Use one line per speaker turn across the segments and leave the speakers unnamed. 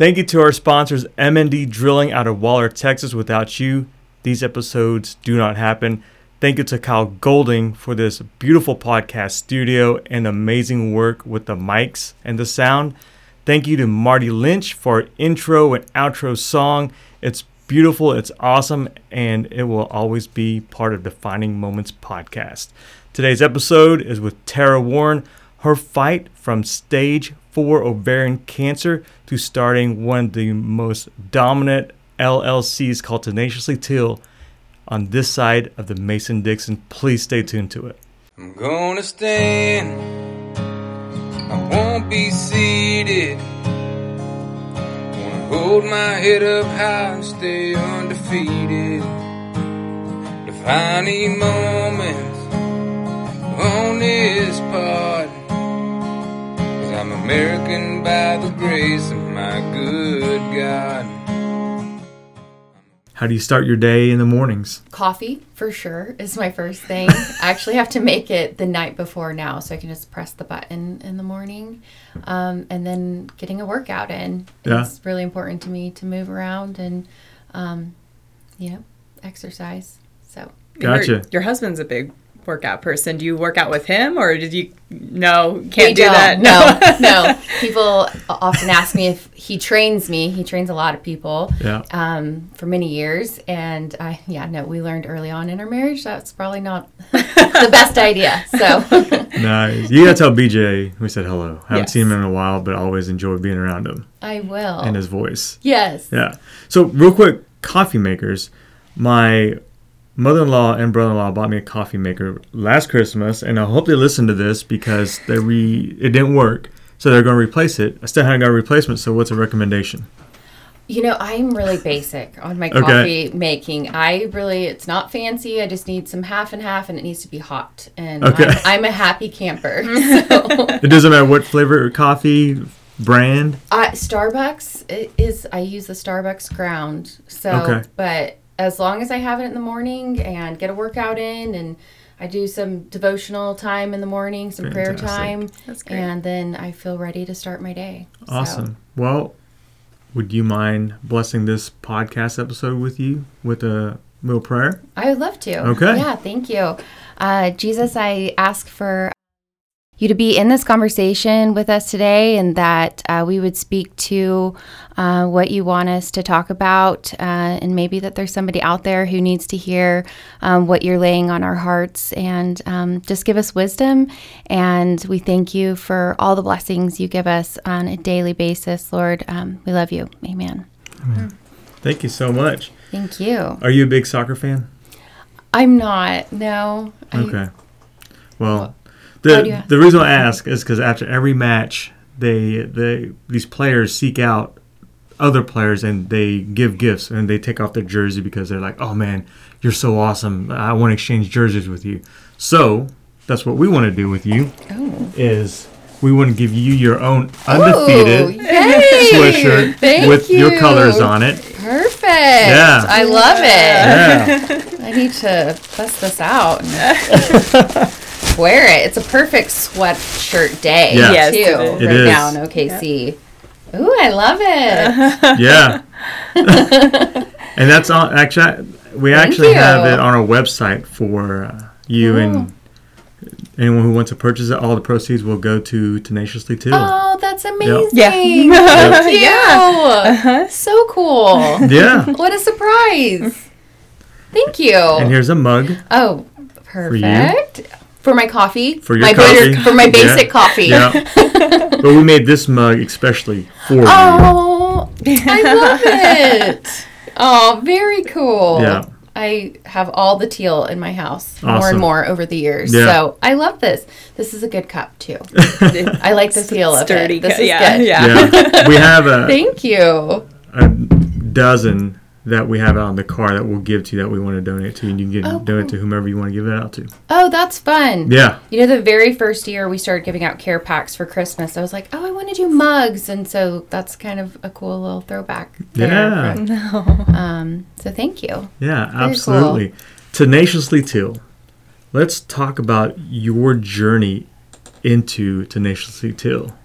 Thank you to our sponsors, MND Drilling out of Waller, Texas. Without you, these episodes do not happen. Thank you to Kyle Golding for this beautiful podcast studio and amazing work with the mics and the sound. Thank you to Marty Lynch for intro and outro song. It's beautiful, it's awesome, and it will always be part of Defining Moments podcast. Today's episode is with Tarah Warren. Her fight from stage four ovarian cancer to starting one of the most dominant LLCs called Tenaciously Teal on this side of the Mason Dixon. Please stay tuned to it.
I'm gonna stand, I won't be seated. Gonna hold my head up high and stay undefeated. Defining moments on this pod. Cause I'm American by the grace of my good God.
How do you start your day in the mornings?
Coffee, for sure, is my first thing. I actually have to make it the night before now, so I can just press the button in the morning. Um, and then getting a workout in.
Yeah.
It's really important to me to move around and, um, you know, exercise. So,
Gotcha.
Your, your husband's a big workout person. Do you work out with him, or did you? No, can't
We
do
don't.
that.
No, no. People often ask me if he trains me. He trains a lot of people
Yeah.
um, for many years. And I, yeah, no, we learned early on in our marriage that's probably not the best idea. So,
Nice. You gotta tell BJ we said hello. I Haven't
Yes.
seen him in a while, but always enjoy being around him
I will.
and his voice.
yes.
Yeah. So real quick, coffee makers. My mother-in-law and brother-in-law bought me a coffee maker last Christmas, and I hope they listen to this because they re it didn't work, so they're going to replace it. I still haven't got a replacement. So what's a recommendation?
You know, I'm really basic on my
Okay.
coffee making. I really, it's not fancy. I just need some half and half, and it needs to be hot. And
Okay.
I'm, I'm a happy camper. So.
It doesn't matter what flavor or coffee brand.
Uh, Starbucks is I use the Starbucks ground. So,
Okay.
but as long as I have it in the morning and get a workout in, and I do some devotional time in the morning, some prayer time,
That's great.
and then I feel ready to start my day. So-
Awesome. Well, would you mind blessing this podcast episode with you with a little prayer?
I would love to.
Okay.
Yeah, thank you. Uh, Jesus, I ask for you to be in this conversation with us today and that uh, we would speak to uh, what you want us to talk about. Uh, and maybe that there's somebody out there who needs to hear um, what you're laying on our hearts. And um, just give us wisdom. And we thank you for all the blessings you give us on a daily basis, Lord. Um, we love you. Amen.
Thank you so much.
Thank you.
Are you a big soccer fan?
I'm not. No. I-
Okay. Well,
do you
the oh,
ask?
the reason I ask is because after every match, they they these players seek out other players and they give gifts and they take off their jersey because they're like, oh man, you're so awesome. I want to exchange jerseys with you. So that's what we want to do with you
Oh.
is we want to give you your own undefeated
Ooh,
sweatshirt
Thank
with your colors on it.
Perfect.
Yeah.
I love it.
Yeah.
I need to bust this out wear it. It's a perfect sweatshirt day
Yeah.
Yes,
too.
it is.
It
right
is.
now in OKC. Ooh, I love it.
Yeah. and that's on actually we
Thank
actually have it on our website for uh, you and anyone who wants to purchase it. All the proceeds will go to Tenaciously too.
Oh, that's amazing.
Yeah.
Thank you.
Yeah.
So cool.
Yeah.
What a surprise. Thank you.
And here's a mug.
Oh, perfect. For my coffee.
For your
my
coffee.
For my basic
Yeah.
coffee.
Yeah. but we made this mug especially for oh, you.
Oh, I love it. Oh, very cool.
Yeah.
I have all the teal in my house more and more over the years.
Yeah.
So I love this. This is a good cup too. I like the feel of it. This
cu-
is
yeah,
good.
yeah.
Yeah. we have a,
Thank you.
a dozen that we have out in the car that we'll give to you that we want to donate to. And you can get,
Oh,
donate to whomever you want to give it out to.
Oh, that's fun.
Yeah.
You know, the very first year we started giving out care packs for Christmas, I was like, oh, I want to do mugs. And so that's kind of a cool little throwback. there
Yeah.
from- um, so thank you.
Yeah,
Very
absolutely. Tenaciously Teal. Let's talk about your journey into Tenaciously Teal.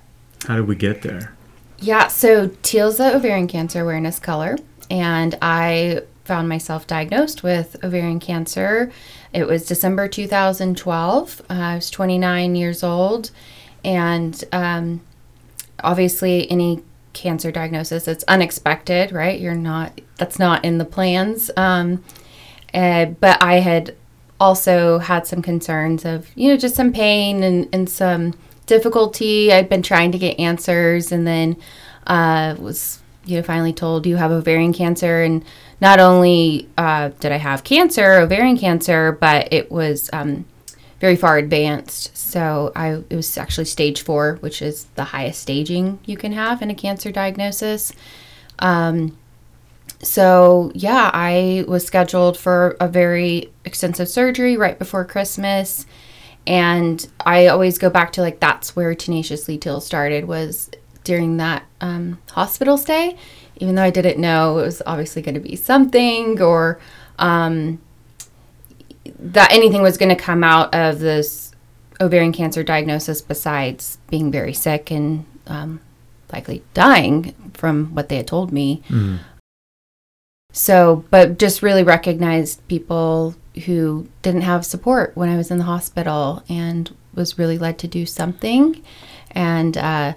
How did we get there?
Yeah, so teal's the ovarian cancer awareness color, and I found myself diagnosed with ovarian cancer. It was December 2012. Uh, I was 29 years old, and um, obviously, any cancer diagnosis it's unexpected, right? You're not that's not in the plans. Um, uh, but I had also had some concerns of you know just some pain and, and some difficulty. I'd been trying to get answers, and then uh, was you know finally told you have ovarian cancer and not only uh, did I have cancer, ovarian cancer, but it was um, very far advanced. So I it was actually stage four, which is the highest staging you can have in a cancer diagnosis. Um, so yeah, I was scheduled for a very extensive surgery right before Christmas. And I always go back to like that's where Tenacious tenaciously teal started was during that um, hospital stay even though I didn't know it was obviously going to be something or um, that anything was going to come out of this ovarian cancer diagnosis besides being very sick and um, likely dying from what they had told me. Mm. So, but just really recognized people who didn't have support when I was in the hospital and was really led to do something. And uh,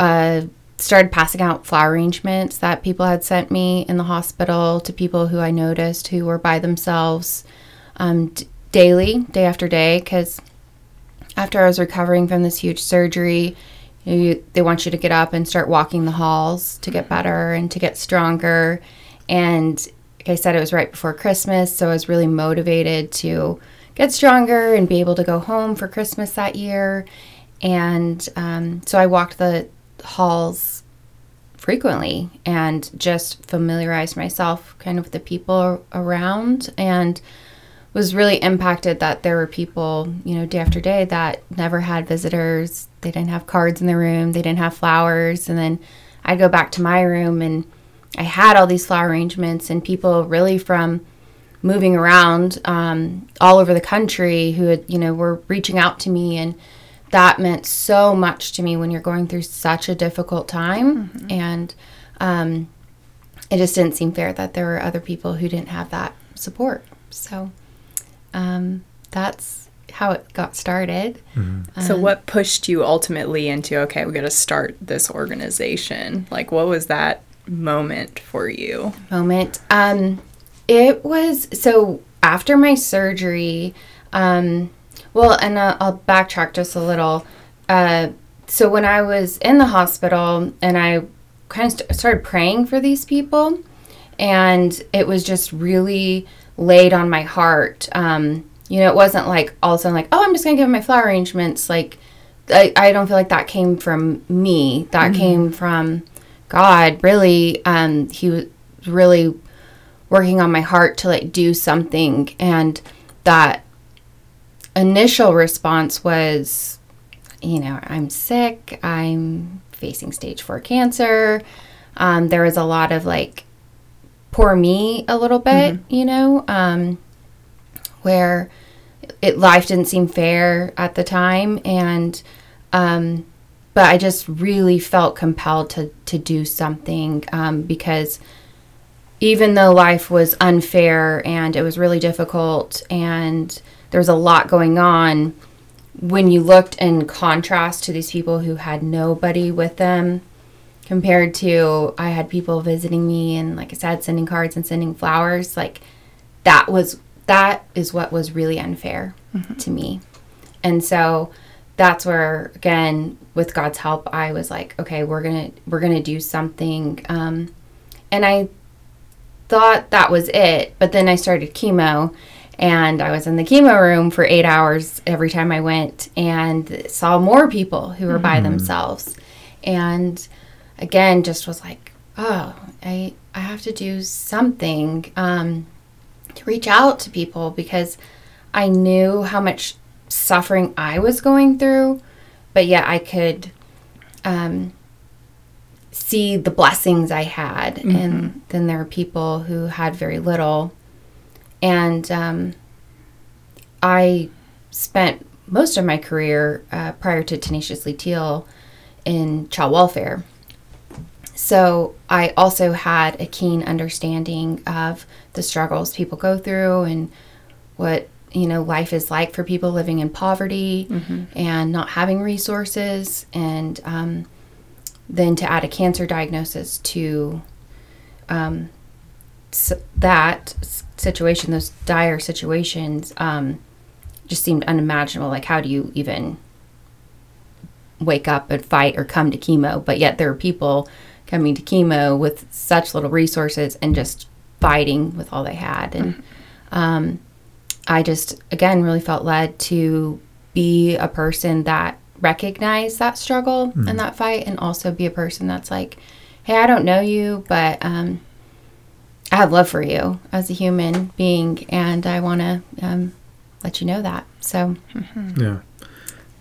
uh, started passing out flower arrangements that people had sent me in the hospital to people who I noticed who were by themselves um, d- daily, day after day, because after I was recovering from this huge surgery, you, they want you to get up and start walking the halls to get better and to get stronger. And like I said, it was right before Christmas, so I was really motivated to get stronger and be able to go home for Christmas that year. And um, so I walked the halls frequently and just familiarized myself kind of with the people around and was really impacted that there were people, you know, day after day that never had visitors. They didn't have cards in their room, they didn't have flowers. And then I'd go back to my room and I had all these flower arrangements and people really from moving around um, all over the country who had, you know, were reaching out to me and that meant so much to me when you're going through such a difficult time. Mm-hmm. And um, it just didn't seem fair that there were other people who didn't have that support. So um, that's how it got started.
Mm-hmm. so, what pushed you ultimately into, okay, we got to start this organization? Like, what was that moment for you?
Moment. Um, it was so after my surgery, um, well, and uh, I'll backtrack just a little. Uh, so when I was in the hospital and I kind of st- started praying for these people, and it was just really laid on my heart. Um, you know, it wasn't like all of a sudden like, oh, I'm just gonna give my flower arrangements. Like, I, I don't feel like that came from me. That mm-hmm. came from God. Really, um, He was really working on my heart to like do something, and that initial response was, you know, I'm sick, I'm facing stage four cancer. Um, there was a lot of like, poor me a little bit, mm-hmm. you know, um, where it life didn't seem fair at the time, and um, but I just really felt compelled to to do something um, because even though life was unfair and it was really difficult and there was a lot going on when you looked in contrast to these people who had nobody with them compared to I had people visiting me and like I said sending cards and sending flowers like that was that is what was really unfair mm-hmm. to me. And so that's where again with God's help I was like okay we're going to we're to do something um and I thought that was it but then I started chemo and I was in the chemo room for eight hours every time I went and saw more people who were mm. by mm-hmm. themselves. And again, just was like, oh, I, I have to do something um, to reach out to people because I knew how much suffering I was going through, but yet I could um, see the blessings I had. Mm-hmm. And then there were people who had very little and um, I spent most of my career uh, prior to Tenaciously Teal in child welfare. so I also had a keen understanding of the struggles people go through and what you know life is like for people living in poverty and not having resources and um, then to add a cancer diagnosis to um, s- that situation those dire situations um, just seemed unimaginable. Like how do you even wake up and fight or come to chemo? But yet there are people coming to chemo with such little resources and just fighting with all they had. And um, i just again really felt led to be a person that recognized that struggle and that fight and also be a person that's like hey i don't know you but um, i have love for you as a human being and i want to um, let you know that so
Yeah,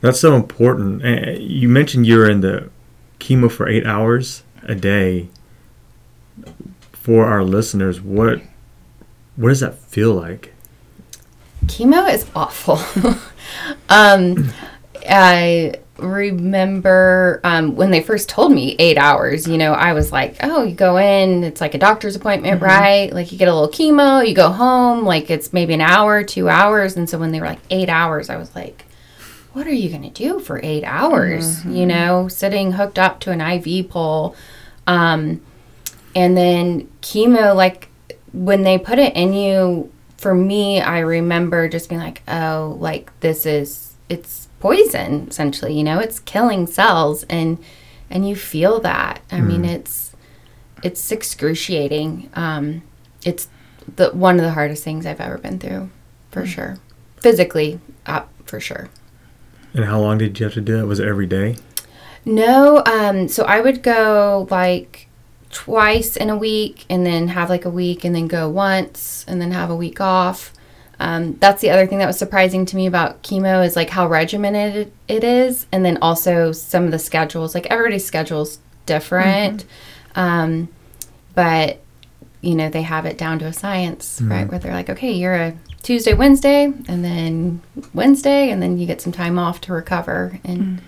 that's so important. You mentioned you're in the chemo for eight hours a day. For our listeners, what what does that feel like?
chemo is awful. um, I remember um, when they first told me eight hours, you know, I was like, oh, you go in, it's like a doctor's appointment, right? Like you get a little chemo, you go home, like it's maybe an hour, two hours. And so when they were like eight hours, I was like, what are you going to do for eight hours? You know, sitting hooked up to an IV pole. Um, and then chemo, like when they put it in you, for me, I remember just being like, oh, like this is, it's poison essentially, you know, it's killing cells and, and you feel that. I mean, it's, it's excruciating. Um, it's the, one of the hardest things I've ever been through for sure. Physically, uh, for sure.
And how long did you have to do it? Was it every day?
No, um, so I would go like twice in a week and then have like a week and then go once and then have a week off. Um, that's the other thing that was surprising to me about chemo is like how regimented it is, and then also some of the schedules. Like everybody's schedule's different, um, but you know they have it down to a science, right? Where they're like, okay, you're a Tuesday, Wednesday, and then Wednesday, and then you get some time off to recover and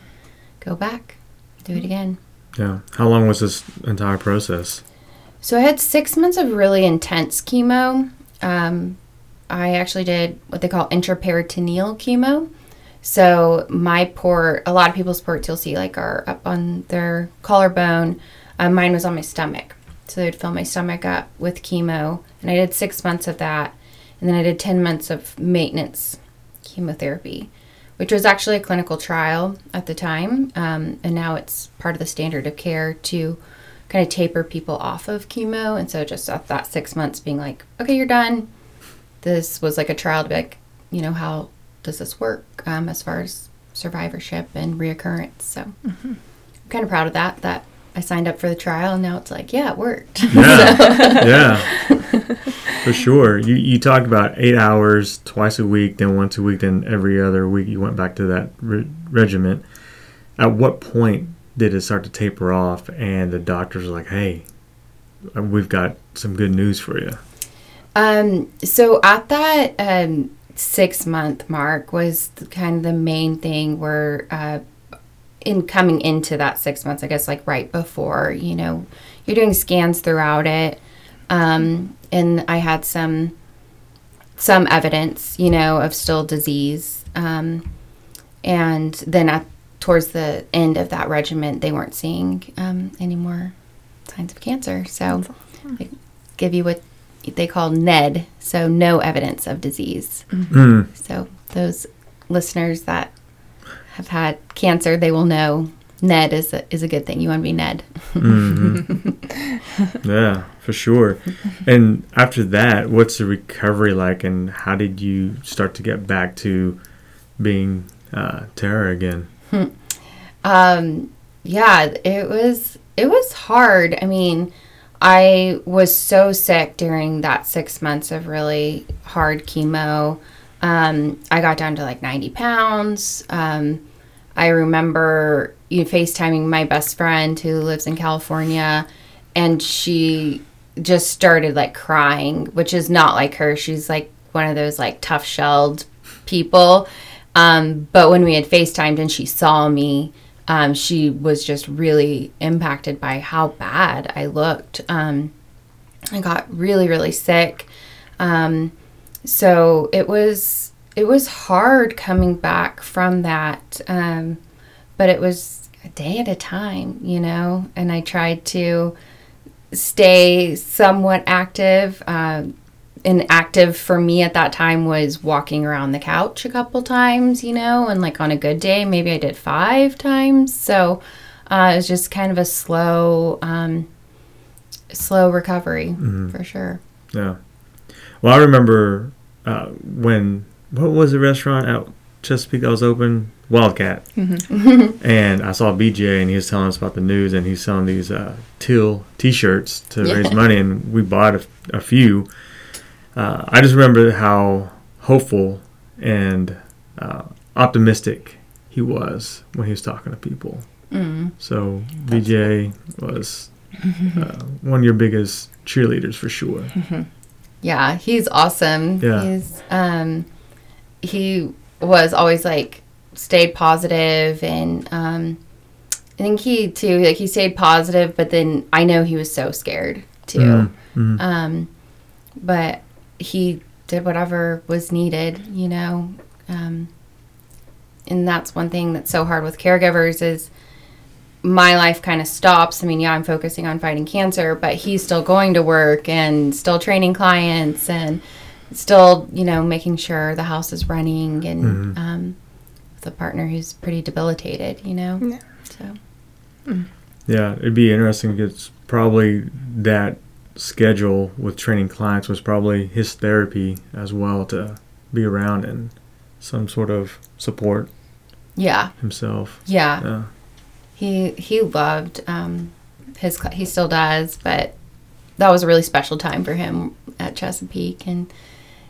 go back, do it again.
Yeah. How long was this entire process?
So I had six months of really intense chemo. Um, I actually did what they call intraperitoneal chemo. So my port, a lot of people's ports you'll see like are up on their collarbone. Uh, mine was on my stomach. So they'd fill my stomach up with chemo, and I did six months of that, and then I did ten months of maintenance chemotherapy, which was actually a clinical trial at the time, um, and now it's part of the standard of care to kind of taper people off of chemo. And so just at that six months being like, okay, you're done. This was like a trial to be like, you know, how does this work um, as far as survivorship and reoccurrence? So I'm kind of proud of that, that I signed up for the trial and now it's like, yeah, it worked.
Yeah. yeah. For sure. You you talked about eight hours twice a week, then once a week, then every other week. You went back to that re- regiment. At what point did it start to taper off, and the doctors were like, "Hey, uh, we've got some good news for you."
Um, so at that um, six month mark was the, kind of the main thing where uh, in coming into that six months, I guess like right before, you know, you're doing scans throughout it. Um, and I had some some evidence, you know, of still disease. Um, and then at towards the end of that regiment, they weren't seeing um, any more signs of cancer. So they give you what they call NED, so no evidence of disease.
Mm.
So those listeners that have had cancer, they will know NED is a, is a good thing. You want to be NED.
Yeah, for sure. And after that, what's the recovery like, and how did you start to get back to being uh, Tarah again?
Um, yeah, it was it was hard. I mean, I was so sick during that six months of really hard chemo. Um, I got down to like ninety pounds. Um, I remember you know, FaceTiming my best friend who lives in California, and she just started like crying, which is not like her. She's like one of those like tough shelled people. Um, but when we had FaceTimed and she saw me, um, she was just really impacted by how bad I looked. Um, I got really, really sick. Um, so it was it was hard coming back from that, um, but it was a day at a time, you know. And I tried to stay somewhat active. Um, and active for me at that time was walking around the couch a couple times, you know, and like on a good day, maybe I did five times. So uh, it was just kind of a slow, um, slow recovery for sure.
Yeah. Well, I remember uh, when what was the restaurant out Chesapeake that was open? Wildcat. and I saw BJ, and he was telling us about the news, and he's selling these uh, teal T-shirts to
Yeah.
raise money, and we bought a, a few. Uh, I just remember how hopeful and uh, optimistic he was when he was talking to people.
Mm.
So BJ was uh, one of your biggest cheerleaders for sure.
Yeah, he's awesome.
Yeah.
He's um he was always like stayed positive and um I think he too like he stayed positive but then I know he was so scared too.
Mhm, mhm.
Um but he did whatever was needed, you know. Um and that's one thing that's so hard with caregivers is my life kind of stops. I mean, yeah, I'm focusing on fighting cancer, but he's still going to work and still training clients and still, you know, making sure the house is running and um, with a partner who's pretty debilitated, you know.
Yeah.
So
Yeah, it'd be interesting It's probably that schedule with training clients was probably his therapy as well to be around and some sort of support
yeah,
himself.
yeah,
Yeah.
he he loved um, his. He still does, but that was a really special time for him at Chesapeake, and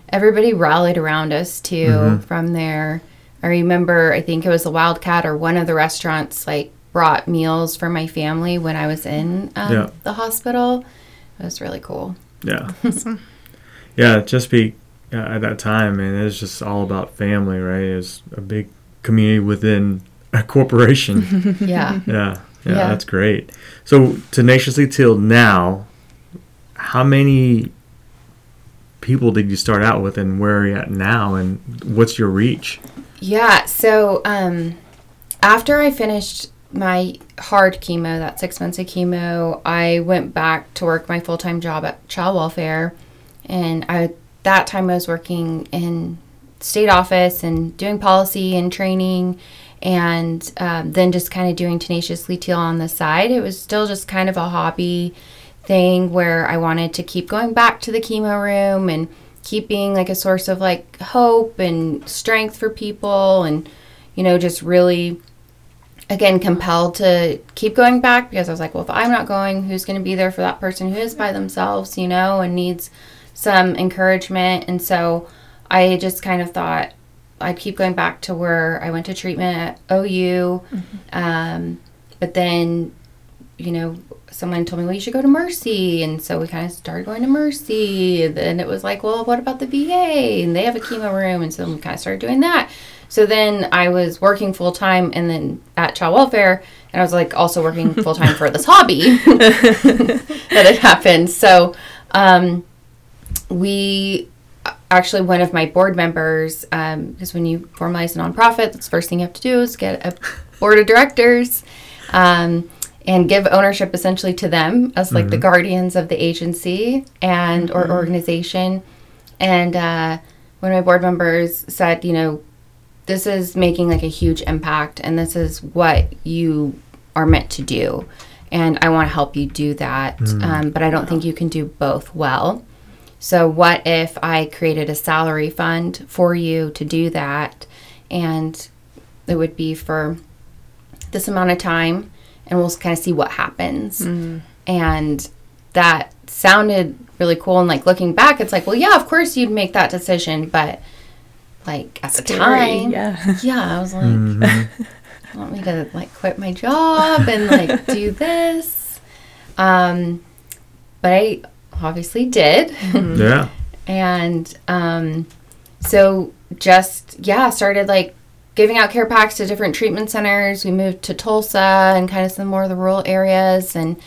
everybody rallied around us too
Mhm.
from there. I remember, I think it was the Wildcat or one of the restaurants like brought meals for my family when I was in um,
Yeah.
the hospital. It was really cool.
Yeah. yeah, Chesapeake uh, at that time, man, it was just all about family, right? It was a big community within a corporation.
Yeah.
yeah, yeah,
Yeah.
that's great. So, tenaciously teal now, how many people did you start out with, and where are you at now, and what's your reach?
Yeah. So um, after I finished my hard chemo, that six months of chemo, I went back to work my full time job at child welfare, and I that time I was working in state office and doing policy and training. And um, then just kind of doing tenaciously teal on the side. It was still just kind of a hobby thing where I wanted to keep going back to the chemo room and keep being like a source of like hope and strength for people and you know just really again compelled to keep going back because I was like well if I'm not going who's going to be there for that person who is by themselves you know and needs some encouragement and so I just kind of thought I'd keep going back to where I went to treatment at OU um, but then you know, someone told me, well, you should go to Mercy. And so we kind of started going to Mercy. And then it was like, well, what about the VA? And they have a chemo room. And so we kind of started doing that. So then I was working full time and then at child welfare. And I was like also working full time for this hobby that had happened. So um, we actually, one of my board members, because when you formalize a nonprofit, that's the first thing you have to do is get a board of directors. Um, and give ownership essentially to them as like the guardians of the agency and or organization and uh, one of my board members said you know this is making like a huge impact and this is what you are meant to do and i want to help you do that um, but i don't think you can do both well so what if i created a salary fund for you to do that and it would be for this amount of time and we'll kind of see what happens. And that sounded really cool. And like looking back, it's like, well, yeah, of course you'd make that decision. But like at the
Scary,
time,
yeah.
yeah, I was like, you want me to like quit my job and like do this? Um, but I obviously did.
Yeah.
and um, so just yeah started like giving out care packs to different treatment centers. We moved to Tulsa and kind of some more of the rural areas, and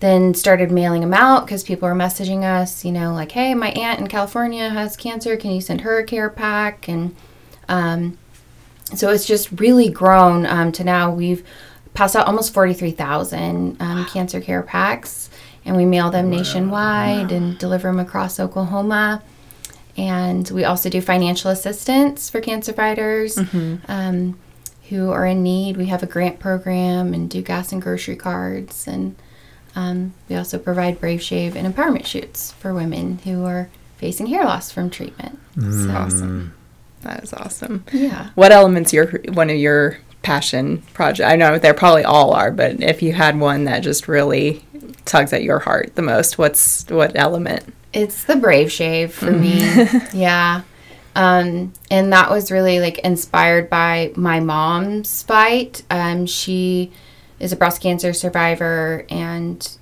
then started mailing them out because people were messaging us, you know, like, "Hey, my aunt in California has cancer. Can you send her a care pack?" And um, so it's just really grown um, to now we've passed out almost 43,000 um, cancer care packs and we mail them nationwide and deliver them across Oklahoma. And we also do financial assistance for cancer fighters um, who are in need. We have a grant program and do gas and grocery cards. And um, we also provide Brave Shave and empowerment shoots for women who are facing hair loss from treatment. So,
Awesome. That is awesome.
yeah.
What elements your one of your passion project? I know they probably all are, but if you had one that just really tugs at your heart the most, what's what element?
It's the Brave Shave for me. yeah. Um, and that was really like inspired by my mom's fight. Um, she is a breast cancer survivor and,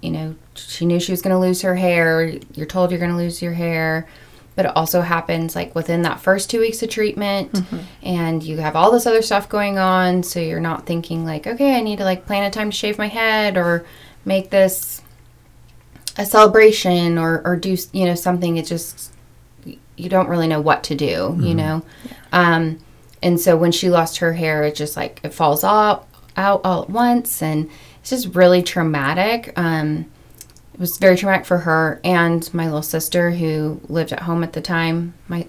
you know, she knew she was going to lose her hair. You're told you're going to lose your hair. But it also happens like within that first two weeks of treatment, and you have all this other stuff going on. So you're not thinking, like, okay, I need to like plan a time to shave my head or make this a celebration or or do you know something it just you don't really know what to do you know um and so when she lost her hair it just like it falls out out all at once and it's just really traumatic um it was very traumatic for her and my little sister who lived at home at the time my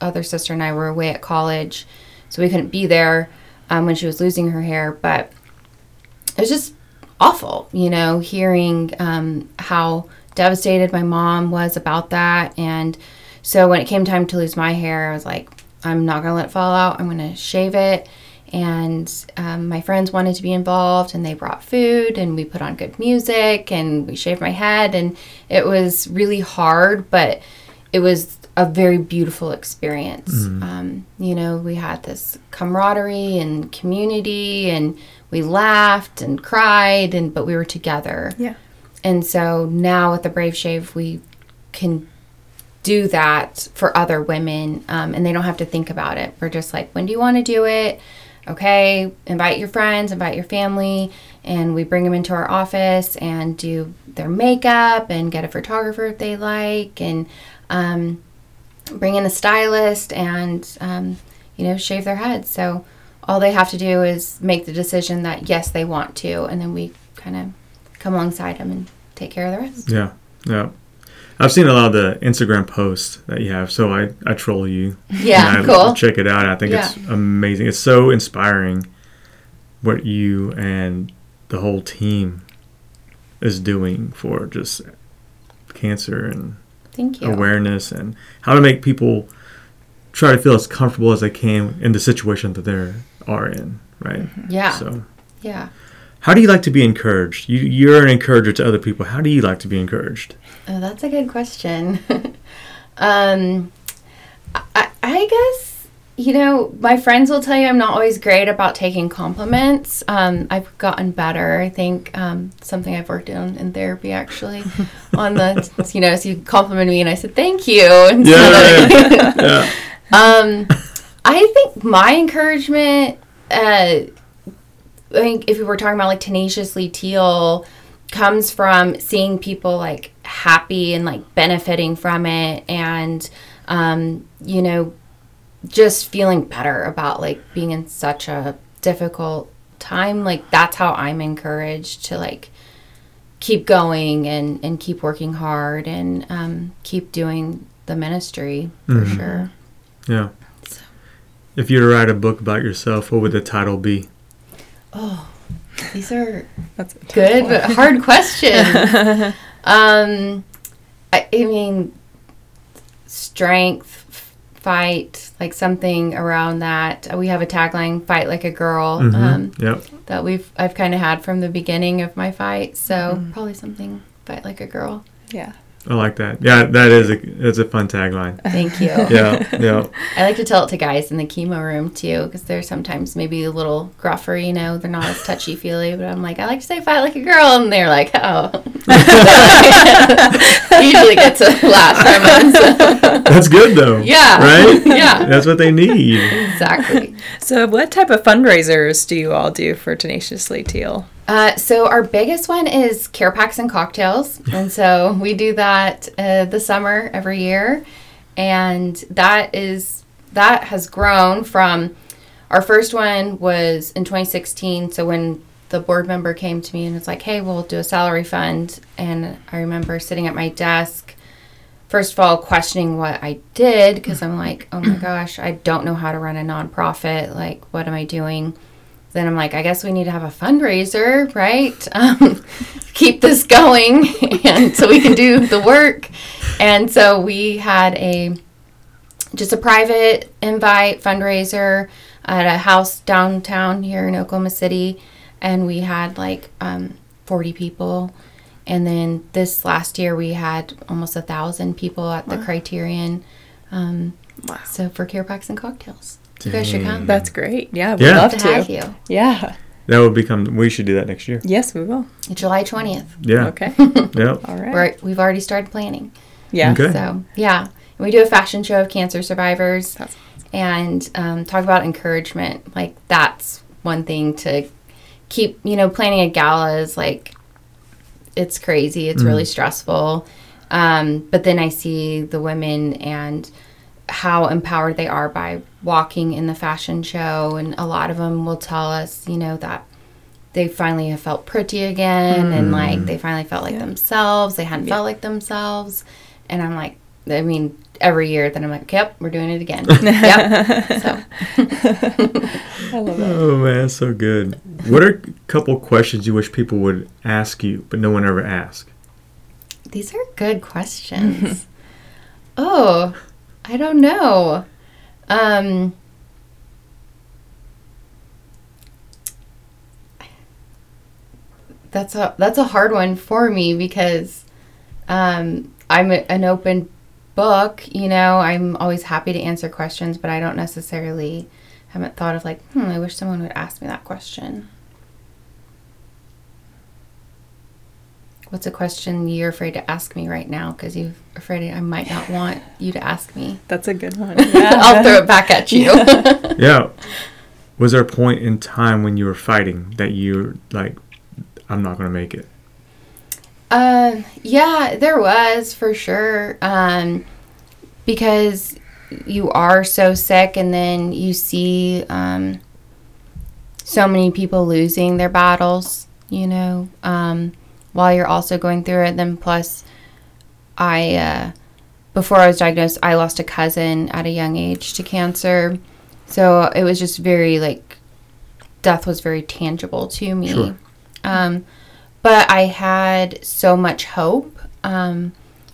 other sister and i were away at college so we couldn't be there um, when she was losing her hair but it was just awful, you know, hearing um, how devastated my mom was about that. And so when it came time to lose my hair, I was like, I'm not to let it fall out. I'm to shave it. And um, my friends wanted to be involved, and they brought food, and we put on good music, and we shaved my head. And it was really hard, but it was a very beautiful experience. Um, you know, we had this camaraderie and community, and we laughed and cried, and but we were together.
Yeah.
And so now with the Brave Shave, we can do that for other women, um, and they don't have to think about it. We're just like, when do you want to do it? Okay, invite your friends, invite your family, and we bring them into our office and do their makeup and get a photographer if they like, and um, bring in a stylist and um, you know shave their heads. So all they have to do is make the decision that yes they want to, and then we kind of come alongside them and take care of the rest.
Yeah, yeah. I've seen a lot of the Instagram posts that you have, so I, I troll you.
Yeah, cool.
Check it out. I think it's amazing. It's so inspiring what you and the whole team is doing for just cancer and
Thank you.
awareness and how to make people try to feel as comfortable as they can in the situation that they are in, right? Mm-hmm.
Yeah,
So,
yeah.
How do you like to be encouraged? You, you're an encourager to other people. How do you like to be encouraged?
Oh, that's a good question. um, I, I guess you know my friends will tell you I'm not always great about taking compliments. Um, I've gotten better. I think um, something I've worked on in therapy actually. on the you know, so you complimented me and I said thank you. instead of-
yeah.
Um, I think my encouragement, uh, I think if we were talking about like tenaciously teal, comes from seeing people like happy and like benefiting from it, and um, you know, just feeling better about like being in such a difficult time. Like that's how I'm encouraged to like keep going and and keep working hard and um, keep doing the ministry for sure.
Yeah. so. If you were to write a book about yourself, what would the title be?
Oh, these are
That's
good
one.
but hard questions. um, I, I mean, strength, fight, like something around that. We have a tagline: "Fight like a girl."
Mhm.
Um,
Yep.
that we've I've kind of had from the beginning of my fight. So probably something "Fight like a girl."
Yeah.
I like that. Yeah, that is a that's a fun tagline.
Thank you.
Yeah, yeah.
I like to tell it to guys in the chemo room too, because they're sometimes maybe a little gruffer, you know, they're not as touchy feely. But I'm like, I like to say fight like a girl, and they're like, oh. Usually get a laugh from us.
That's good though.
Yeah.
Right?
Yeah.
That's what they need.
exactly.
So, what type of fundraisers do you all do for Tenaciously Teal?
Uh, so our biggest one is care packs and cocktails, and so we do that uh, the summer every year, and that is that has grown from our first one was in 2016. So when the board member came to me and was like, "Hey, we'll do a salary fund," and I remember sitting at my desk. First of all, questioning what I did because I'm like, oh my gosh, I don't know how to run a nonprofit. Like, what am I doing? Then I'm like, I guess we need to have a fundraiser, right? Um, keep this going, and so we can do the work. And so we had a just a private invite fundraiser at a house downtown here in Oklahoma City, and we had like um, 40 people. And then this last year we had almost a thousand people at the Criterion. Um,
Wow.
So for care packs and cocktails, you guys should come.
That's great. Yeah, we'd
Yeah.
love
to
to.
have you.
Yeah.
That would become. We should do that next year.
Yes, we will.
July 20th.
Yeah.
Okay.
Yeah.
All right.
We're, we've already started planning.
Yeah.
Okay.
So, yeah. And we do a fashion show of cancer survivors
That's-
and um, talk about encouragement. Like, that's one thing to keep, you know, planning a gala is like, it's crazy, it's really stressful. Um, but then I see the women and how empowered they are by walking in the fashion show. And a lot of them will tell us, you know, that they finally have felt pretty again and mm. like they finally felt like themselves. They hadn't felt like themselves. And I'm like, I mean, every year then I'm like, yep, we're doing it again. yep. So
I love it.
Oh man, so good. What are a couple questions you wish people would ask you, but no one ever asked?
these are good questions. oh, I don't know. Um, that's a that's a hard one for me because um, I'm a, an open book. You know, I'm always happy to answer questions, but I don't necessarily haven't thought of like, hmm, I wish someone would ask me that question. What's a question you're afraid to ask me right now? Because you're afraid I might not want you to ask me.
That's a good one.
I'll throw it back at you.
Yeah. Was there a point in time when you were fighting that you were like, I'm not going to make it?
Uh, yeah, there was for sure. Um, because you are so sick, and then you see um, so many people losing their battles. You know, um, while you're also going through it. Then plus, I uh, before I was diagnosed, I lost a cousin at a young age to cancer, so it was just very like death was very tangible to me.
Sure.
Um, but I had so much hope um,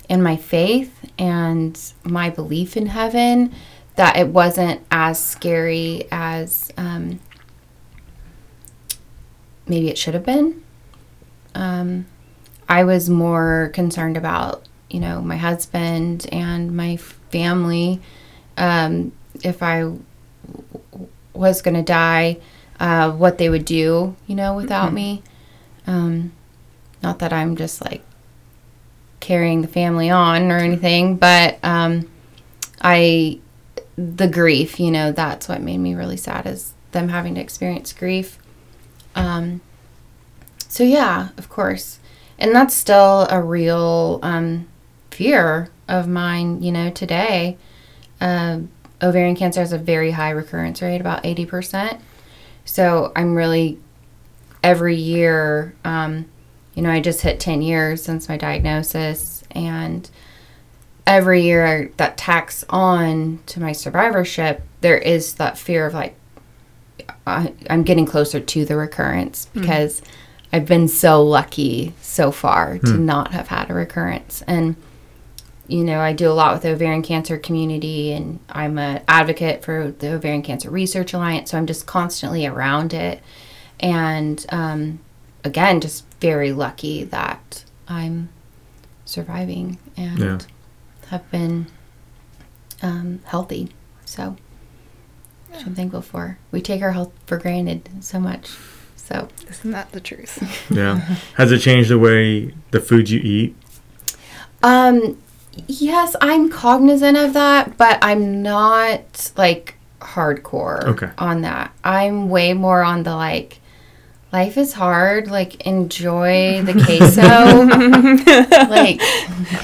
in my faith and my belief in heaven that it wasn't as scary as um, maybe it should have been. Um, I was more concerned about, you know, my husband and my family. Um, if I w- was going to die, uh, what they would do, you know, without me. Um, not that I'm just like carrying the family on or anything, but um, I, the grief, you know, that's what made me really sad is them having to experience grief. Um, so yeah, of course, and that's still a real um, fear of mine. You know, today, uh, ovarian cancer has a very high recurrence rate, about eighty percent. So I'm really every year. Um, you know, I just hit ten years since my diagnosis, and every year that tacks on to my survivorship, there is that fear of like I, I'm getting closer to the recurrence because I've been so lucky so far to not have had a recurrence. And, you know, I do a lot with the ovarian cancer community and I'm an advocate for the Ovarian Cancer Research Alliance. So I'm just constantly around it. And um, again, just very lucky that I'm surviving and
Yeah.
have been um, healthy. So, which I'm thankful for. We take our health for granted so much. So,
Isn't that the truth?
Yeah. Has it changed the way the food you eat?
um, yes, I'm cognizant of that, but I'm not like hardcore
Okay.
on that. I'm way more on the like. Life is hard. Like enjoy the queso. like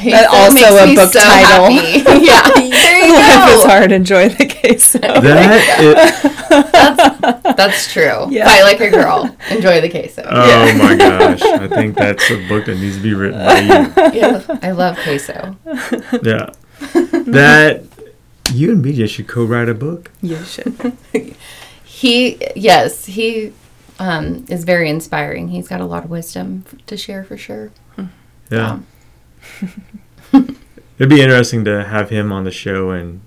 queso
also
makes
a
me
book
so
title.
happy. yeah, there you
Life is hard. Enjoy the queso.
That is,
That's true.
Yeah.
Fight like a girl. Enjoy the queso.
oh my gosh. I think that's a book that needs to be written by you.
yeah, I love queso.
Yeah. That you and BJ should co-write a book.
You should.
He, yes, he um, is very inspiring. He's got a lot of wisdom f- to share for sure.
Yeah.
Um,
It'd be interesting to have him on the show and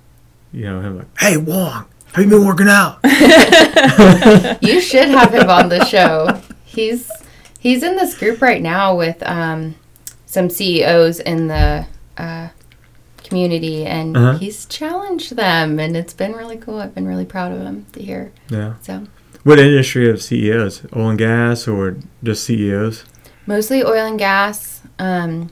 you know him like, "Hey Wong, have you been working out?"
you should have him on the show. He's he's in this group right now with um, some CEOs in the uh, community, and
Uh-huh.
he's challenged them, and it's been really cool. I've been really proud of him to hear.
Yeah.
So
What industry of CEOs? Oil and gas or just CEOs?
mostly oil and gas, um,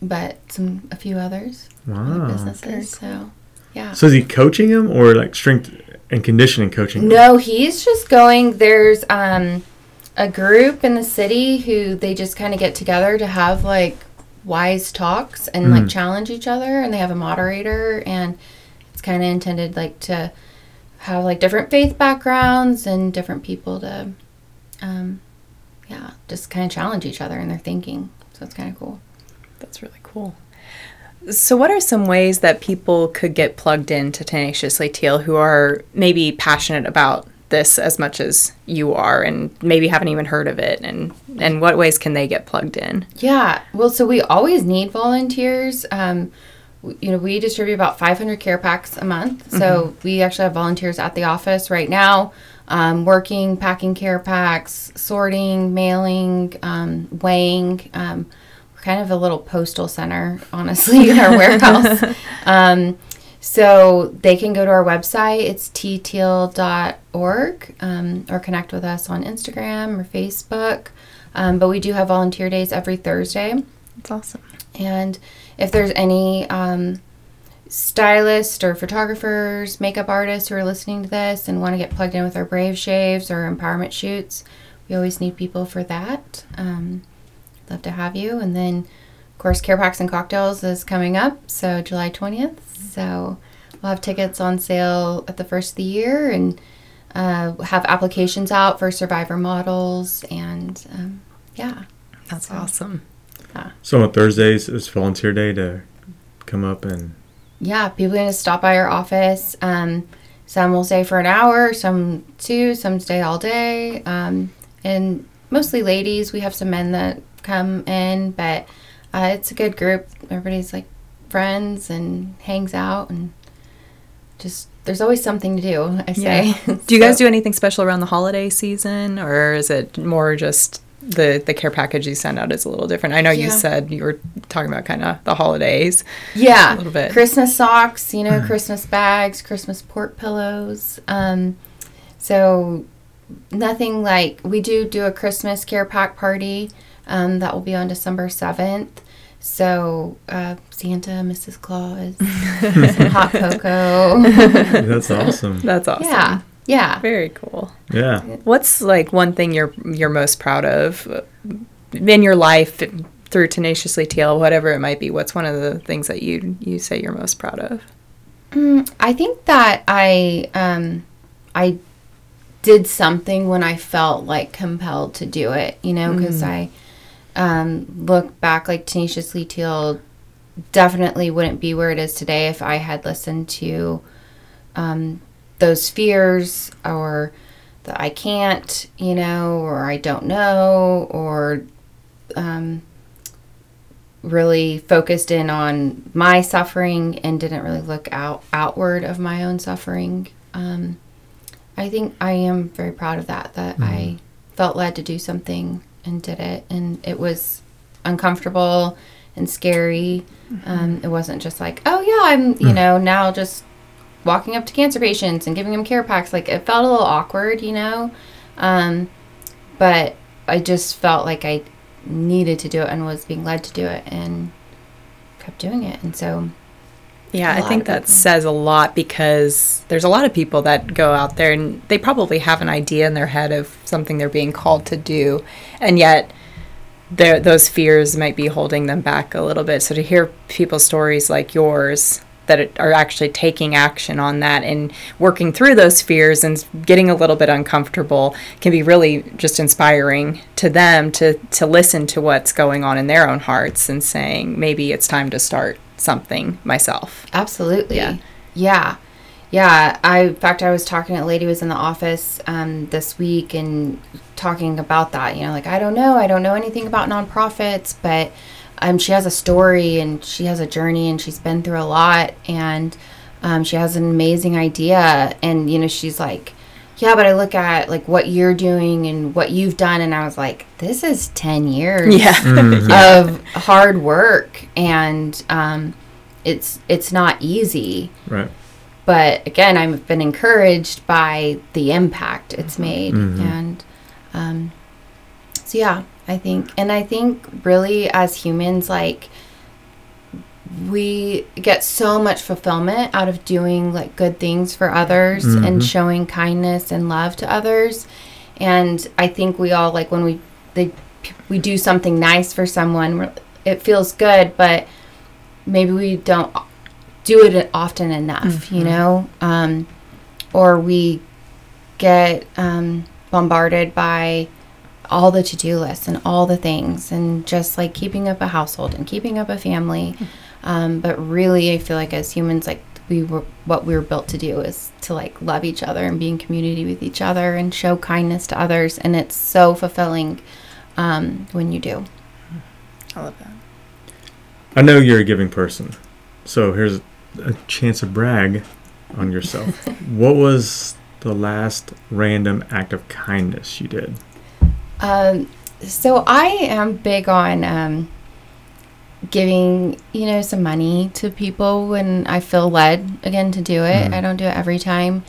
but some a few others
Wow.
businesses. So yeah.
So is he coaching them or like strength and conditioning coaching? them?
No, he's just going. There's um, a group in the city who they just kind of get together to have like wise talks and like
Mm.
challenge each other, and they have a moderator, and it's kind of intended like to have like different faith backgrounds and different people to, um, yeah, just kind of challenge each other in their thinking. So it's kind of cool.
That's really cool. So, what are some ways that people could get plugged into Tenaciously Teal who are maybe passionate about this as much as you are and maybe haven't even heard of it? And, and what ways can they get plugged in?
Yeah, well, so we always need volunteers. Um, you know, we distribute about 500 care packs a month. So we actually have volunteers at the office right now, um, working, packing care packs, sorting, mailing, um, weighing. Um, we're kind of a little postal center, honestly, in our warehouse. Um, so they can go to our website. It's tteal.org um, or connect with us on Instagram or Facebook. Um, but we do have volunteer days every Thursday.
That's awesome.
And if there's any um, stylists or photographers, makeup artists who are listening to this and want to get plugged in with our Brave Shaves or empowerment shoots, we always need people for that. Um, love to have you. And then, of course, Care Packs and Cocktails is coming up, so July 20th. So we'll have tickets on sale at the first of the year and uh, have applications out for survivor models. And um, yeah.
That's
So-
awesome.
So on Thursdays it's volunteer day to come up and
Yeah, people are going to stop by our office. Um, some will stay for an hour, some two, some stay all day. Um, and mostly ladies. We have some men that come in, but uh, it's a good group. Everybody's like friends and hangs out and just there's always something to do. I say.
Do you guys
So-
do anything special around the holiday season or is it more just the, the care package you send out is a little different? I know you said you were talking about kind of the holidays.
Yeah,
a little bit.
Christmas socks, you know, Christmas bags, Christmas port pillows. Um, so nothing like we do do a Christmas care pack party um, that will be on December seventh. So uh, Santa, Mrs. Claus, some hot cocoa.
that's awesome.
That's awesome.
Yeah, yeah.
Very cool.
Yeah.
What's like one thing you're you're most proud of uh, in your life through tenaciously teal, whatever it might be? What's one of the things that you you say you're most proud of?
Mm, I think that I um, I did something when I felt like compelled to do it, you know, because I um, look back like tenaciously teal definitely wouldn't be where it is today if I had listened to um, those fears or that I can't, you know, or I don't know, or um, really focused in on my suffering and didn't really look out outward of my own suffering. Um, I think I am very proud of that. That I felt led to do something and did it, and it was uncomfortable and scary. Um, it wasn't just like, oh yeah, I'm you know now just walking up to cancer patients and giving them care packs. Like it felt a little awkward, you know. Um, but I just felt like I needed to do it and was being led to do it and kept doing it. And so
Yeah, I think that
people.
says a lot because there's a lot of people that go out there and they probably have an idea in their head of something they're being called to do, and yet their those fears might be holding them back a little bit. So to hear people's stories like yours that it- are actually taking action on that and working through those fears and getting a little bit uncomfortable can be really just inspiring to them to to listen to what's going on in their own hearts and saying maybe it's time to start something myself.
Absolutely.
Yeah.
Yeah. Yeah. I, in fact, I was talking to a lady who was in the office um, this week and talking about that. You know, like, I don't know. I don't know anything about nonprofits, but um, she has a story and she has a journey and she's been through a lot and um, she has an amazing idea. And, you know, she's like, yeah, but I look at like what you're doing and what you've done, and I was like, this is 10 years
Yeah.
of hard work and um, it's it's not easy
Right.
but again i've been encouraged by the impact it's made
Mhm.
and um, so yeah i think and i think really as humans like we get so much fulfillment out of doing like good things for others and
Mhm.
showing kindness and love to others. And i think we all like when we they, we do something nice for someone it feels good but maybe we don't do it often enough you know? Um, or we get um, bombarded by all the to-do lists and all the things and just like keeping up a household and keeping up a family um, but really i feel like as humans like we were what we were built to do is to like love each other and be in community with each other and show kindness to others and it's so fulfilling um, when you do
I love that.
I know you're a giving person, so here's a chance to brag on yourself. what was the last random act of kindness you did?
Um, so I am big on um, giving, you know, some money to people when I feel led again to do it.
Mhm.
I don't do it every time.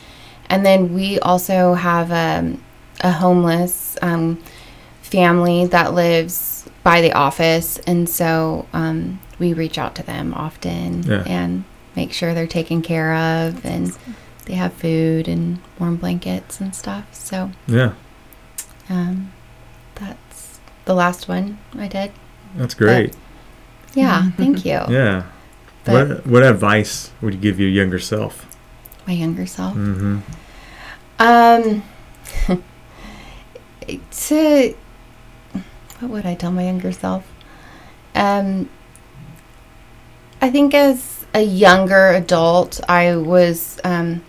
And then we also have um, a homeless um, family that lives by the office, and so um, we reach out to them often
Yeah.
and make sure they're taken care of and they have food and warm blankets and stuff. So.
Yeah,
Um, that's the last one I did.
that's great.
Yeah, thank you.
Yeah.
But
what what advice would you give your younger self?
my younger self.
Mm-hmm.
Um, to what would I tell my younger self? Um, I think as a younger adult, I was um,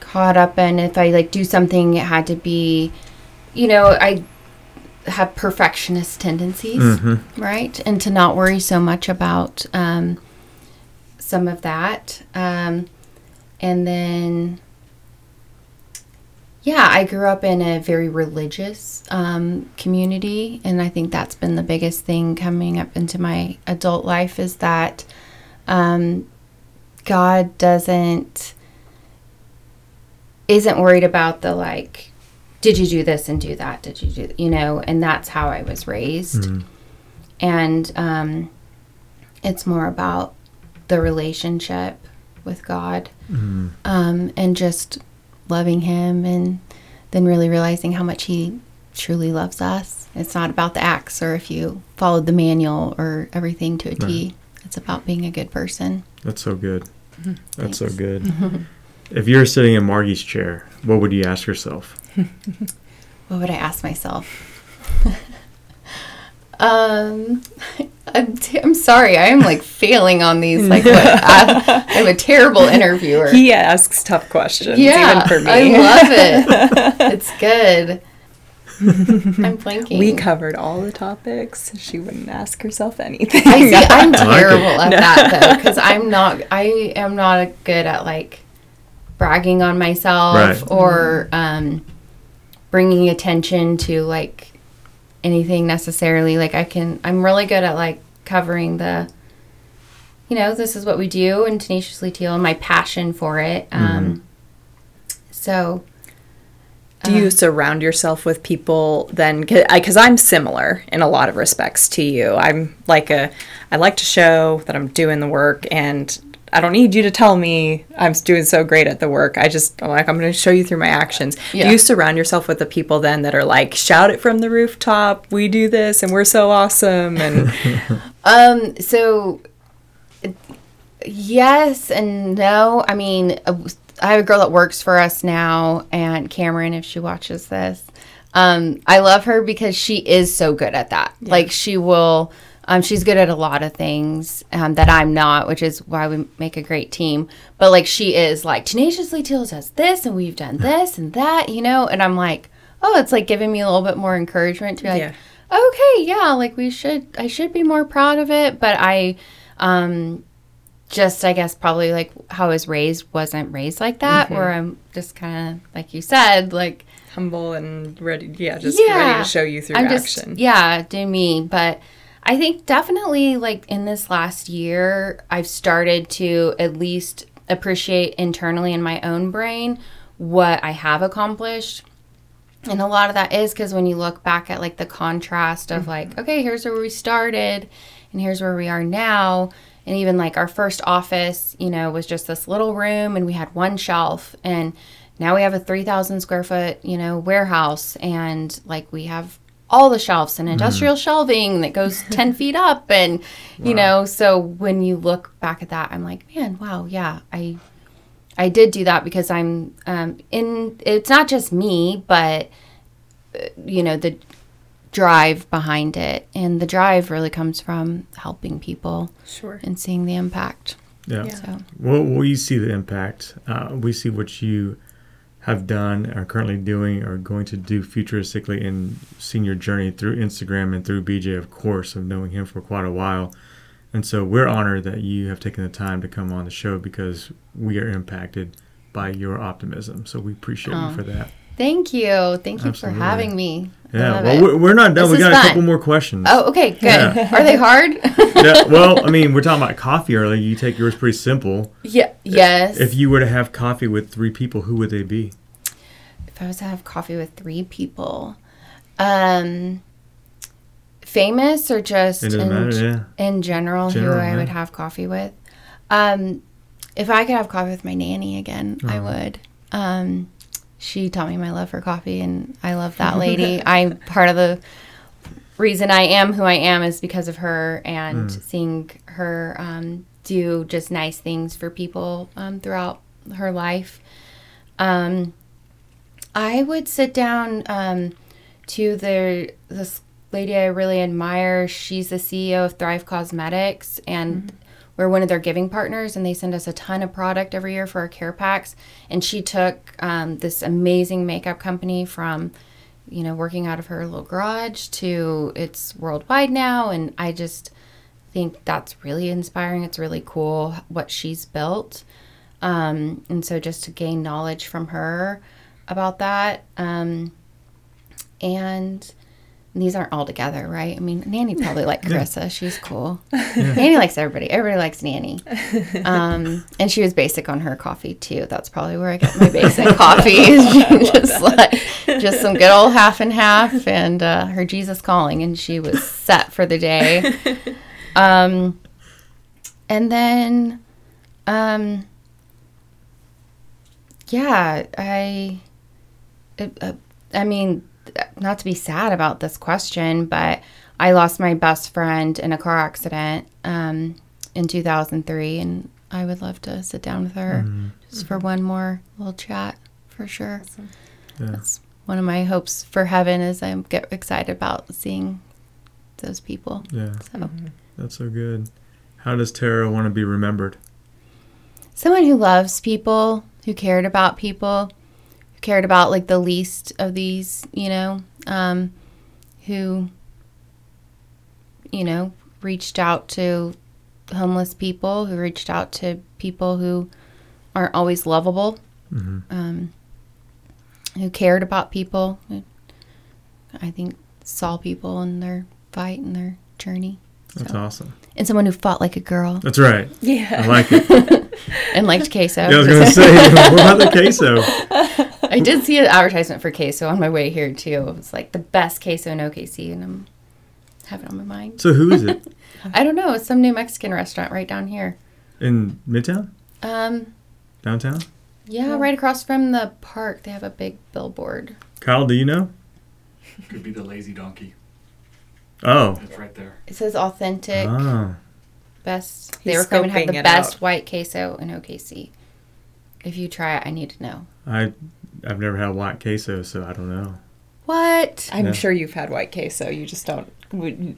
caught up in if I like do something, it had to be, you know, I have perfectionist tendencies.
Mm-hmm.
right? And to not worry so much about um, some of that. Um, and then, yeah, I grew up in a very religious um, community, and I think that's been the biggest thing coming up into my adult life is that um, God doesn't isn't worried about the like did you do this and do that did you do you know and that's how i was raised
Mm-hmm.
and um, it's more about the relationship with God
Mm-hmm.
um, and just loving Him, and then really realizing how much He truly loves us. It's not about the acts or if you followed the manual or everything to a T. It's about being a good person.
That's so good. That's so good. if you were sitting in Margie's chair, what would you ask yourself?
What would I ask myself? um, I'm, t- I'm sorry. I am like failing on these. Like, what, I, I'm a terrible interviewer.
He asks tough questions,
yeah,
even for me.
I love it. it's good. I'm blanking.
we covered all the topics. She wouldn't ask herself anything.
I see. I'm
I like it.
terrible at that though, because I'm not. I am not good at like bragging on myself
Right.
or um, bringing attention to like anything necessarily. Like I can. I'm really good at like covering the, you know, this is what we do and tenaciously teal and my passion for it. Um, so
Do you surround yourself with people then? Because I'm similar in a lot of respects to you. I'm like a, I like to show that I'm doing the work, and I don't need you to tell me I'm doing so great at the work. I just I'm like I'm going to show you through my actions.
Yeah.
Do you surround yourself with the people then that are like shout it from the rooftop? We do this, and we're so awesome. And
Um, so yes and no. I mean, uh, I have a girl that works for us now, and Cameron, if she watches this, um, I love her because she is so good at that. Like she will. Um, she's good at a lot of things um, that I'm not, which is why we make a great team. But like she is like tenaciously Teal does this, and we've done this and that, you know. And I'm like, oh, it's like giving me a little bit more encouragement to be like,
Yeah.
okay, yeah, like we should, I should be more proud of it. But I, um, just I guess probably like how I was raised wasn't raised like that, where I'm just kind of like you said, like
humble and ready, yeah, just ready to show you through
I'm
action.
Just, yeah, do me. But I think definitely like in this last year, I've started to at least appreciate internally in my own brain what I have accomplished. And a lot of that is because when you look back at like the contrast of like, mm-hmm. okay, here's where we started and here's where we are now. And even like our first office, you know, was just this little room and we had one shelf. And now we have a 3,000 square foot, you know, warehouse. And like we have all the shelves and industrial shelving that goes 10 feet up. And, you know, so when you look back at that, I'm like, man, wow, yeah, I I did do that because I'm um, in. It's not just me, but uh, you know the drive behind it, and the drive really comes from helping people
Sure.
and seeing the impact.
Yeah.
So
Well, we see the impact. Uh, we see what you have done, are currently doing, or going to do futuristically, in seeing your journey through Instagram and through BJ, of course, of knowing him for quite a while. And so we're honored that you have taken the time to come on the show because we are impacted by your optimism. So we appreciate
Oh.
you for that.
Thank you, thank you
Absolutely.
for having me.
Yeah. Well,
it.
we're, we're not done.
This
we
is
got a
fun.
couple more questions.
Oh, okay, good.
Yeah.
Are they hard?
yeah, well, I mean, we're talking about coffee earlier. You take yours pretty simple.
yeah. Yes.
If you were to have coffee with three people, who would they be?
if I was to have coffee with three people, um, famous or just in,
matter. Yeah.
in general,
General,
who I
yeah.
would have coffee with. Um, if I could have coffee with my nanny again, I
Oh.
would. Um, she taught me my love for coffee, and I love that lady. I'm part of the reason I am who I am is because of her and
Mm.
seeing her um, do just nice things for people um, throughout her life. Um, I would sit down um, to the this lady I really admire. She's the CEO of Thrive Causemetics, and we're one of their giving partners. And they send us a ton of product every year for our care packs. And she took um, this amazing makeup company from, you know, working out of her little garage to it's worldwide now. And I just think that's really inspiring. It's really cool what she's built. Um, and so just to gain knowledge from her about that. Um, and these aren't all together, right? I mean, Nanny probably like Karissa. She's cool. Nanny likes everybody. Everybody likes Nanny. Um, and she was basic on her coffee too. That's probably where I get my basic coffee. just like just some good old half and half, and uh, her Jesus calling, and she was set for the day. Um, and then, um, yeah, I, uh, I mean, not to be sad about this question, but I lost my best friend in a car accident um, in 2003, and I would love to sit down with her just for one more little chat for sure.
Yeah.
That's one of my hopes for heaven is I get excited about seeing those people.
Yeah.
So
That's so good. How does Tarah want to be remembered?
someone who loves people, who cared about people, who cared about like the least of these, you know, um, who, you know, reached out to homeless people, who reached out to people who aren't always lovable,
hmm
um, who cared about people. I think saw people in their fight and their journey.
That's awesome.
And someone who fought like a girl
That's right.
Yeah.
I like it.
and liked queso.
Yeah, I was gonna say, what about the queso?
I did see an advertisement for queso on my way here too. It's like the best queso in OKC, and I'm have it on my mind.
So who is it
I don't know. It's some new Mexican restaurant right down here.
in Midtown,
Um,
downtown?
yeah, right across from the park, they have a big billboard.
Kyle, do you know?
Could be the lazy donkey.
Oh,
It's right there.
It says authentic
oh,
best. They
He's
were claiming to have the best
out.
white queso in OKC. If you try it, I need to know.
I I've never had white queso, so I don't know.
What?
I'm
Yeah.
sure you've had white queso. You just don't.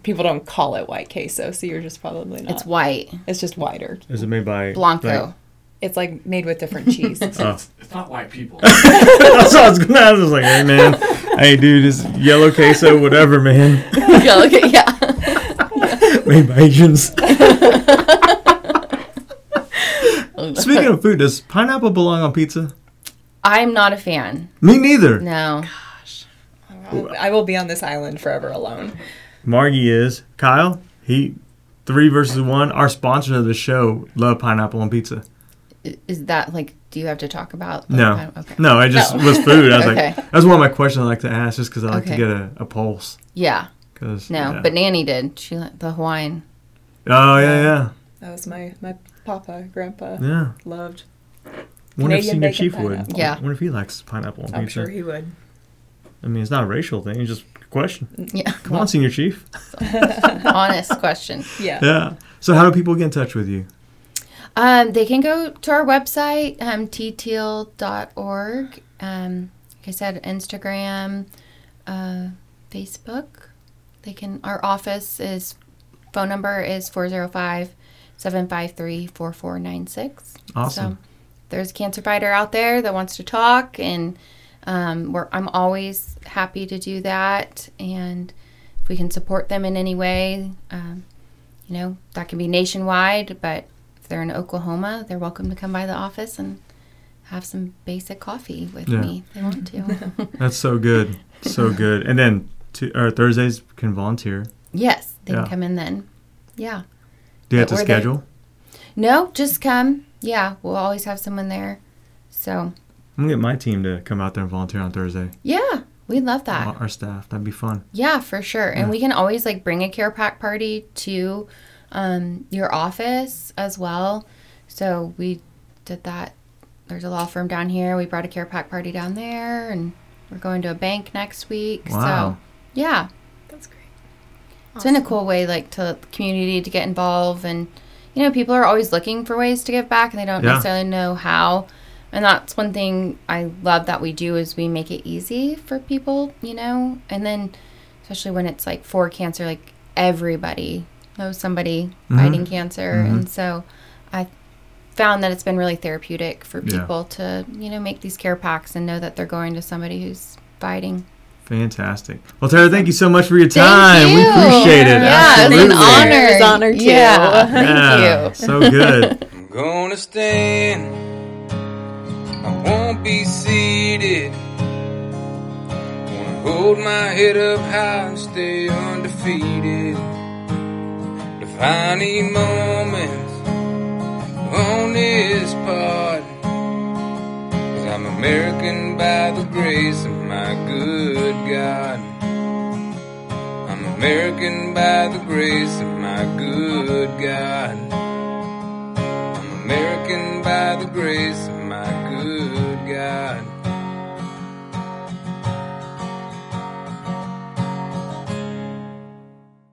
People don't call it white queso, so you're just probably not.
It's white.
It's just whiter.
Is it made by
Blanco.
It's like made with different cheese.
Oh.
It's not white people.
That's what I was gonna ask. I was like, hey man, hey dude, this yellow queso, whatever, man,
yeah, look at, yeah.
made by Asians. Speaking of food, does pineapple belong on pizza?
I'm not a fan.
Me neither.
No. Gosh.
I will be on this island forever alone.
Margie is. Kyle, he three versus one. Our sponsor of the show love pineapple on pizza.
Is that like, do you have to talk about?
No,
okay.
no, I just
No.
was food. I was
Okay.
like, that's one of my questions I like to ask, just because I like
Okay.
to get a, a pulse.
Yeah.
Cause
No,
yeah.
but Nanny did. She liked the Hawaiian.
oh yeah, yeah,
That was my my papa, grandpa
yeah.
loved.
Wonder if Senior
bacon
Chief would.
pineapple.
Yeah.
Wonder if he likes pineapple on
I'm
pizza.
sure he would.
I mean, it's not a racial thing. It's just a question.
Yeah.
Come on, Senior Chief.
Honest question.
Yeah.
Yeah. So how do people get in touch with you?
Um, they can go to our website, um, tteal.org. Um, like I said, Instagram, uh, Facebook. They can. Our office is phone number is 405 753 4496.
Awesome.
So there's a cancer fighter out there that wants to talk, and um, we're, I'm always happy to do that. And if we can support them in any way, um, you know, that can be nationwide, but if they're in Oklahoma, they're welcome to come by the office and have some basic coffee with
Yeah.
me if they want to.
That's so good, so good. And then to, or Thursdays can volunteer.
yes, they
Yeah.
can come in then. Yeah.
Do you have
But
to
we're there-
schedule?
No, just come. Yeah, we'll always have someone there. So,
I'm gonna get my team to come out there and volunteer on Thursday.
yeah, we'd love that.
Our our staff. That'd be fun.
Yeah, for sure.
Yeah.
And we can always like bring a care pack party to um, your office as well. So we did that. There's a law firm down here. We brought a care pack party down there, and we're going to a bank next week.
Wow.
So yeah,
That's great.
it's been a cool way like to the community to get involved, and you know people are always looking for ways to give back, and they don't
Yeah.
necessarily know how. And that's one thing I love that we do is we make it easy for people, you know, and then especially when it's like for cancer, like everybody knows somebody
Mhm.
fighting cancer,
Mhm.
and so I found that it's been really therapeutic for
Yeah.
people to you know make these care packs and know that they're going to somebody who's fighting.
Fantastic. Well, Tarah, thank you so much for your
Thank
time. We appreciate it.
Yeah,
Absolutely.
it's an honor.
It's an honor, too.
Yeah, thank
Yeah,
you.
so good.
I'm gonna stand. I won't be seated. Wanna hold my head up high and stay undefeated. Defining moments on this pod. American by the grace of my good God. I'm American by the grace of my good God. I'm American by the grace of my good God.